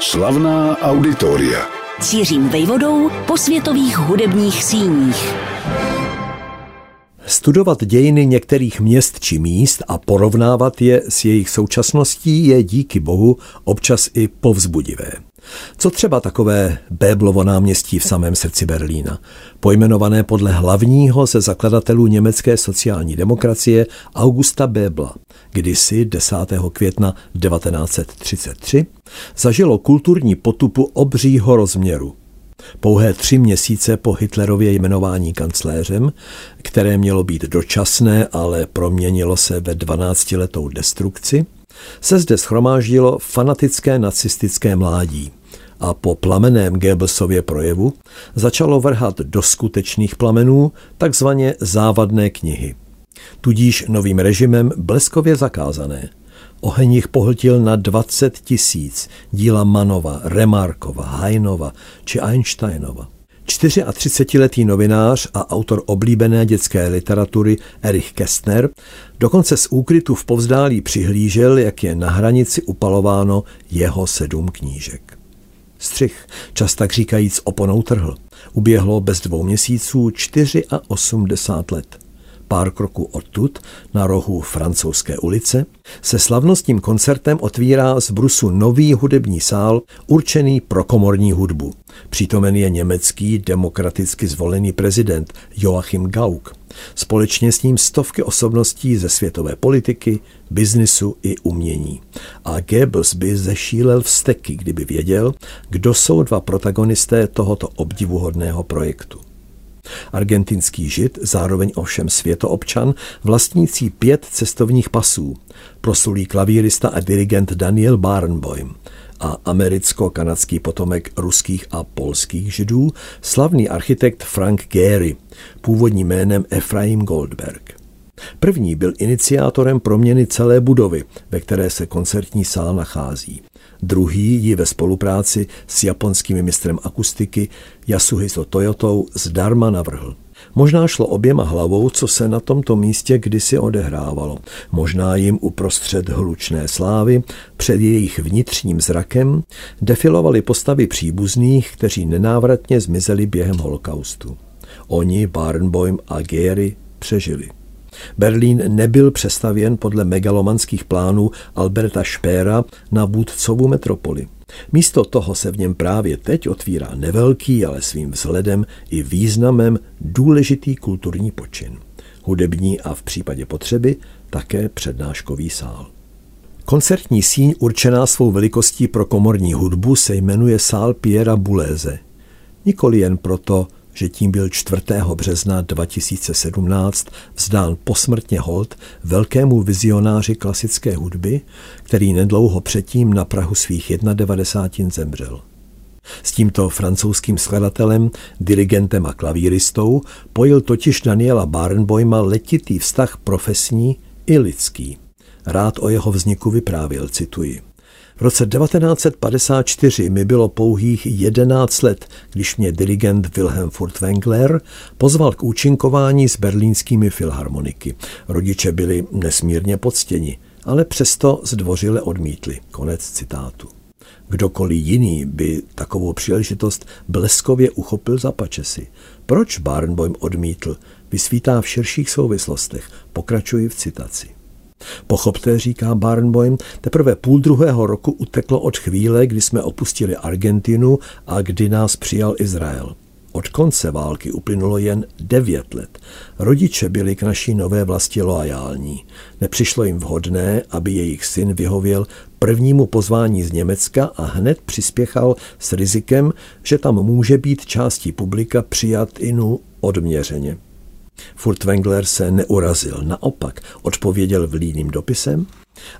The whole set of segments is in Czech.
Slavná auditoria. Cířím vejvodou po světových hudebních síních. Studovat dějiny některých měst či míst a porovnávat je s jejich současností je díky bohu občas i povzbudivé. Co třeba takové Béblovo náměstí v samém srdci Berlína, pojmenované podle hlavního ze zakladatelů německé sociální demokracie Augusta Bébla, kdysi 10. května 1933 zažilo kulturní potupu obřího rozměru. Pouhé tři měsíce po Hitlerově jmenování kancléřem, které mělo být dočasné, ale proměnilo se ve 12-letou destrukci, se zde schromáždilo fanatické nacistické mládí a po plameném Goebbelsově projevu začalo vrhat do skutečných plamenů takzvaně závadné knihy. Tudíž novým režimem bleskově zakázané. Oheň jich pohltil na 20 tisíc díla Manova, Remarkova, Heinova či Einsteinova. 34-letý novinář a autor oblíbené dětské literatury Erich Kästner dokonce z úkrytu v povzdálí přihlížel, jak je na hranici upalováno jeho sedm knížek. Střih, čas tak říkajíc oponou trhl. Uběhlo bez dvou měsíců 84 let pár kroků odtud, na rohu francouzské ulice, se slavnostním koncertem otvírá z Brusu nový hudební sál určený pro komorní hudbu. Přítomen je německý demokraticky zvolený prezident Joachim Gauck. Společně s ním stovky osobností ze světové politiky, biznisu i umění. A Goebbels by zešílel vsteky, kdyby věděl, kdo jsou dva protagonisté tohoto obdivuhodného projektu. Argentinský žid, zároveň ovšem světoobčan, vlastnící pět cestovních pasů, prosulý klavírista a dirigent Daniel Barenboim a americko-kanadský potomek ruských a polských židů, slavný architekt Frank Gehry, původním jménem Efraim Goldberg. První byl iniciátorem proměny celé budovy, ve které se koncertní sál nachází. Druhý ji ve spolupráci s japonským mistrem akustiky Yasuhito Toyotou zdarma navrhl. Možná šlo oběma hlavou, co se na tomto místě kdysi odehrávalo. Možná jim uprostřed hlučné slávy, před jejich vnitřním zrakem, defilovali postavy příbuzných, kteří nenávratně zmizeli během holokaustu. Oni, Barnboim a Gehry, přežili. Berlín nebyl přestavěn podle megalomanských plánů Alberta Špéra na vůdcovu metropoli. Místo toho se v něm právě teď otvírá nevelký, ale svým vzhledem i významem důležitý kulturní počin. Hudební a v případě potřeby také přednáškový sál. Koncertní síň určená svou velikostí pro komorní hudbu se jmenuje sál Piera Buléze. Nikoli jen proto, že tím byl 4. března 2017 vzdán posmrtně hold velkému vizionáři klasické hudby, který nedlouho předtím na Prahu svých 91 zemřel. S tímto francouzským skladatelem, dirigentem a klavíristou pojil totiž Daniela Barenboima letitý vztah profesní i lidský. Rád o jeho vzniku vyprávěl, cituji. V roce 1954 mi bylo pouhých 11 let, když mě dirigent Wilhelm Furtwängler pozval k účinkování s berlínskými filharmoniky. Rodiče byli nesmírně poctěni, ale přesto zdvořile odmítli. Konec citátu. Kdokoliv jiný by takovou příležitost bleskově uchopil za pačesy. Proč Barnboim odmítl, vysvítá v širších souvislostech. Pokračuji v citaci. Pochopte, říká Barnboim, teprve půl druhého roku uteklo od chvíle, kdy jsme opustili Argentinu a kdy nás přijal Izrael. Od konce války uplynulo jen devět let. Rodiče byli k naší nové vlasti loajální. Nepřišlo jim vhodné, aby jejich syn vyhověl prvnímu pozvání z Německa a hned přispěchal s rizikem, že tam může být částí publika přijat inu odměřeně. Furtwängler se neurazil, naopak odpověděl vlídným dopisem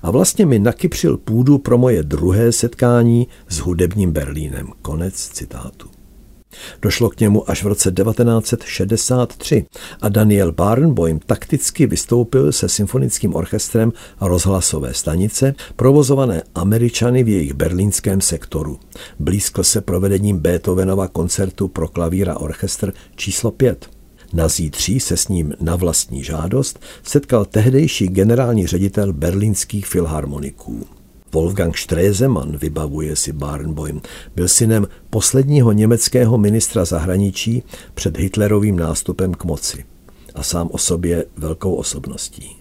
a vlastně mi nakypřil půdu pro moje druhé setkání s hudebním Berlínem. Konec citátu. Došlo k němu až v roce 1963 a Daniel Barnboim takticky vystoupil se symfonickým orchestrem rozhlasové stanice, provozované Američany v jejich berlínském sektoru. Blízko se provedením Beethovenova koncertu pro klavíra orchestr číslo 5. Na zítří se s ním na vlastní žádost setkal tehdejší generální ředitel berlínských filharmoniků. Wolfgang Stresemann, vybavuje si Barnboim, byl synem posledního německého ministra zahraničí před Hitlerovým nástupem k moci a sám o sobě velkou osobností.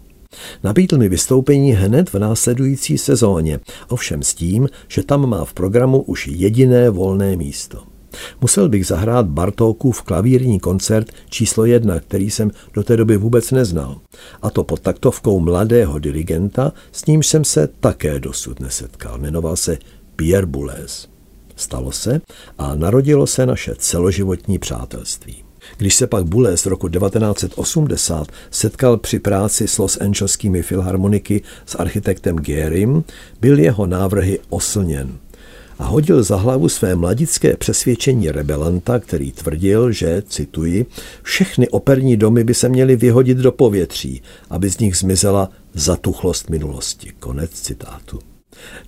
Nabídl mi vystoupení hned v následující sezóně, ovšem s tím, že tam má v programu už jediné volné místo. Musel bych zahrát Bartókův klavírní koncert číslo jedna, který jsem do té doby vůbec neznal. A to pod taktovkou mladého dirigenta, s nímž jsem se také dosud nesetkal. Jmenoval se Pierre Boulez. Stalo se a narodilo se naše celoživotní přátelství. Když se pak Boulez z roku 1980 setkal při práci s Los Angeleskými filharmoniky s architektem Gerim, byl jeho návrhy oslněn a hodil za hlavu své mladické přesvědčení rebelanta, který tvrdil, že, cituji, všechny operní domy by se měly vyhodit do povětří, aby z nich zmizela zatuchlost minulosti. Konec citátu.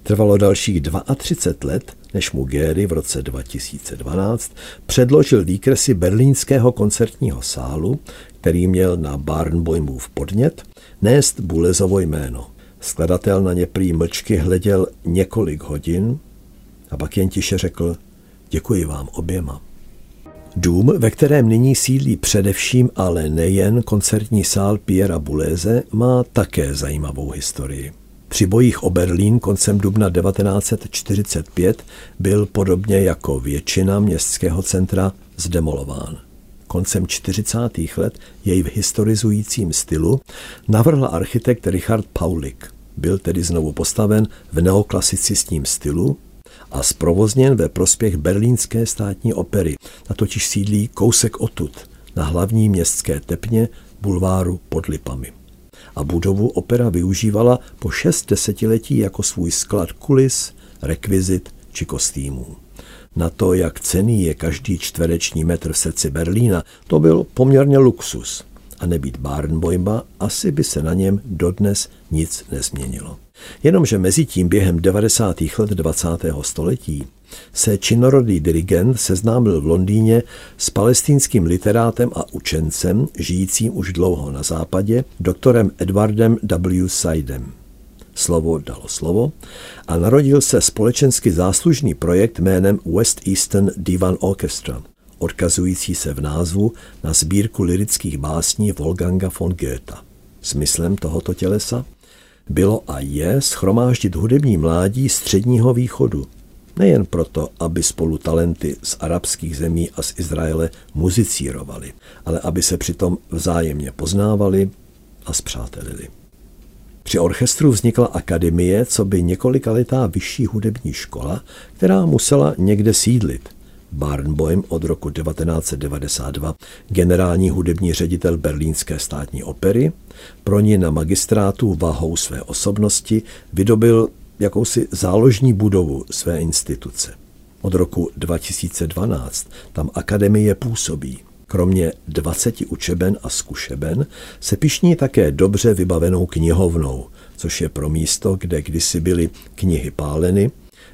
Trvalo dalších 32 let, než mu Gehry v roce 2012 předložil výkresy berlínského koncertního sálu, který měl na Barnboimův podnět, nést Bulezovo jméno. Skladatel na ně prý mlčky hleděl několik hodin a pak jen tiše řekl děkuji vám oběma. Dům, ve kterém nyní sídlí především, ale nejen koncertní sál Piera Buléze, má také zajímavou historii. Při bojích o Berlín koncem dubna 1945 byl podobně jako většina městského centra zdemolován. Koncem 40. let jej v historizujícím stylu navrhl architekt Richard Paulik. Byl tedy znovu postaven v neoklasicistním stylu a zprovozněn ve prospěch berlínské státní opery. Na totiž sídlí kousek odtud, na hlavní městské tepně bulváru pod Lipami a budovu opera využívala po šest desetiletí jako svůj sklad kulis, rekvizit či kostýmů. Na to, jak cený je každý čtvereční metr v srdci Berlína, to byl poměrně luxus. A nebýt Barnboima, asi by se na něm dodnes nic nezměnilo. Jenomže mezi tím během 90. let 20. století se činorodý dirigent seznámil v Londýně s palestinským literátem a učencem, žijícím už dlouho na západě, doktorem Edwardem W. Sidem. Slovo dalo slovo a narodil se společensky záslužný projekt jménem West Eastern Divan Orchestra, odkazující se v názvu na sbírku lirických básní Wolfganga von Goethe. Smyslem tohoto tělesa bylo a je schromáždit hudební mládí středního východu – Nejen proto, aby spolu talenty z arabských zemí a z Izraele muzicírovali, ale aby se přitom vzájemně poznávali a zpřátelili. Při orchestru vznikla akademie, co by několikalitá vyšší hudební škola, která musela někde sídlit. Barnboim od roku 1992, generální hudební ředitel Berlínské státní opery, pro ní na magistrátu vahou své osobnosti vydobil jakousi záložní budovu své instituce. Od roku 2012 tam akademie působí. Kromě 20 učeben a zkušeben se pišní také dobře vybavenou knihovnou, což je pro místo, kde kdysi byly knihy páleny,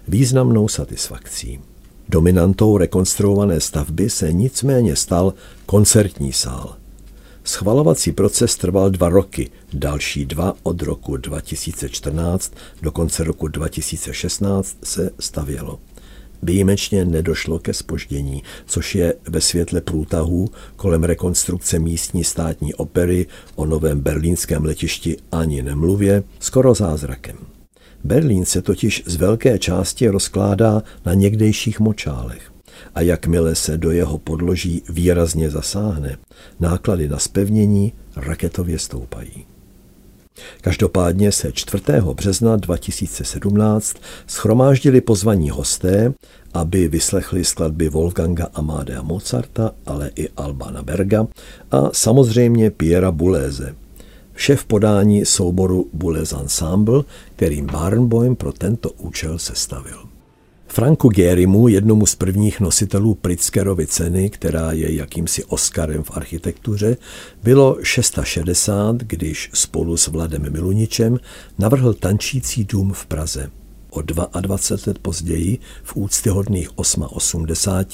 významnou satisfakcí. Dominantou rekonstruované stavby se nicméně stal koncertní sál – Schvalovací proces trval dva roky, další dva od roku 2014 do konce roku 2016 se stavělo. Výjimečně nedošlo ke spoždění, což je ve světle průtahů kolem rekonstrukce místní státní opery o novém berlínském letišti ani nemluvě, skoro zázrakem. Berlín se totiž z velké části rozkládá na někdejších močálech a jakmile se do jeho podloží výrazně zasáhne, náklady na spevnění raketově stoupají. Každopádně se 4. března 2017 schromáždili pozvaní hosté, aby vyslechli skladby Wolfganga Amadea Mozarta, ale i Albana Berga a samozřejmě Piera Buléze. Vše v podání souboru Boulez Ensemble, kterým Barnboim pro tento účel sestavil. Franku Gehrimu, jednomu z prvních nositelů Pritzkerovy ceny, která je jakýmsi Oscarem v architektuře, bylo 660, když spolu s Vladem Miluničem navrhl tančící dům v Praze. O 22 let později, v úctyhodných 880,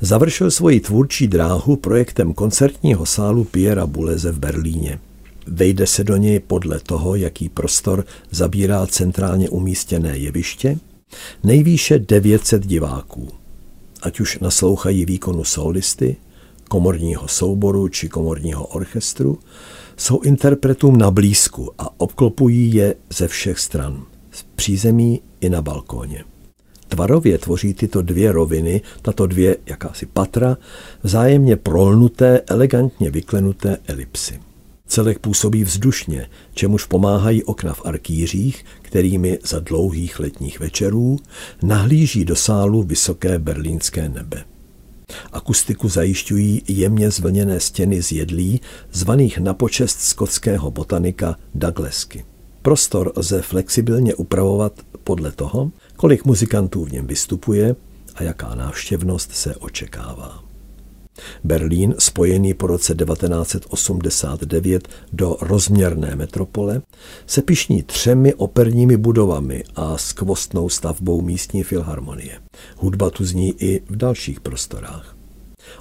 završil svoji tvůrčí dráhu projektem koncertního sálu Piera Buleze v Berlíně. Vejde se do něj podle toho, jaký prostor zabírá centrálně umístěné jeviště, nejvýše 900 diváků. Ať už naslouchají výkonu solisty, komorního souboru či komorního orchestru, jsou interpretům na blízku a obklopují je ze všech stran, z přízemí i na balkóně. Tvarově tvoří tyto dvě roviny, tato dvě jakási patra, vzájemně prolnuté, elegantně vyklenuté elipsy. Celek působí vzdušně, čemuž pomáhají okna v arkýřích, kterými za dlouhých letních večerů nahlíží do sálu vysoké berlínské nebe. Akustiku zajišťují jemně zvlněné stěny z jedlí, zvaných na počest skotského botanika Douglesky. Prostor lze flexibilně upravovat podle toho, kolik muzikantů v něm vystupuje a jaká návštěvnost se očekává. Berlín, spojený po roce 1989 do rozměrné metropole, se pišní třemi operními budovami a skvostnou stavbou místní filharmonie. Hudba tu zní i v dalších prostorách.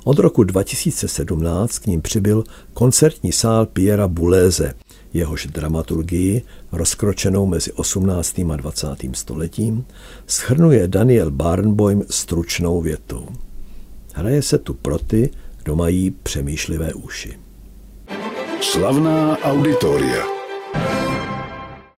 Od roku 2017 k ním přibyl koncertní sál Piera Buléze, jehož dramaturgii, rozkročenou mezi 18. a 20. stoletím, schrnuje Daniel Barnboim stručnou větou. Hraje se tu pro ty, kdo mají přemýšlivé uši. Slavná auditoria.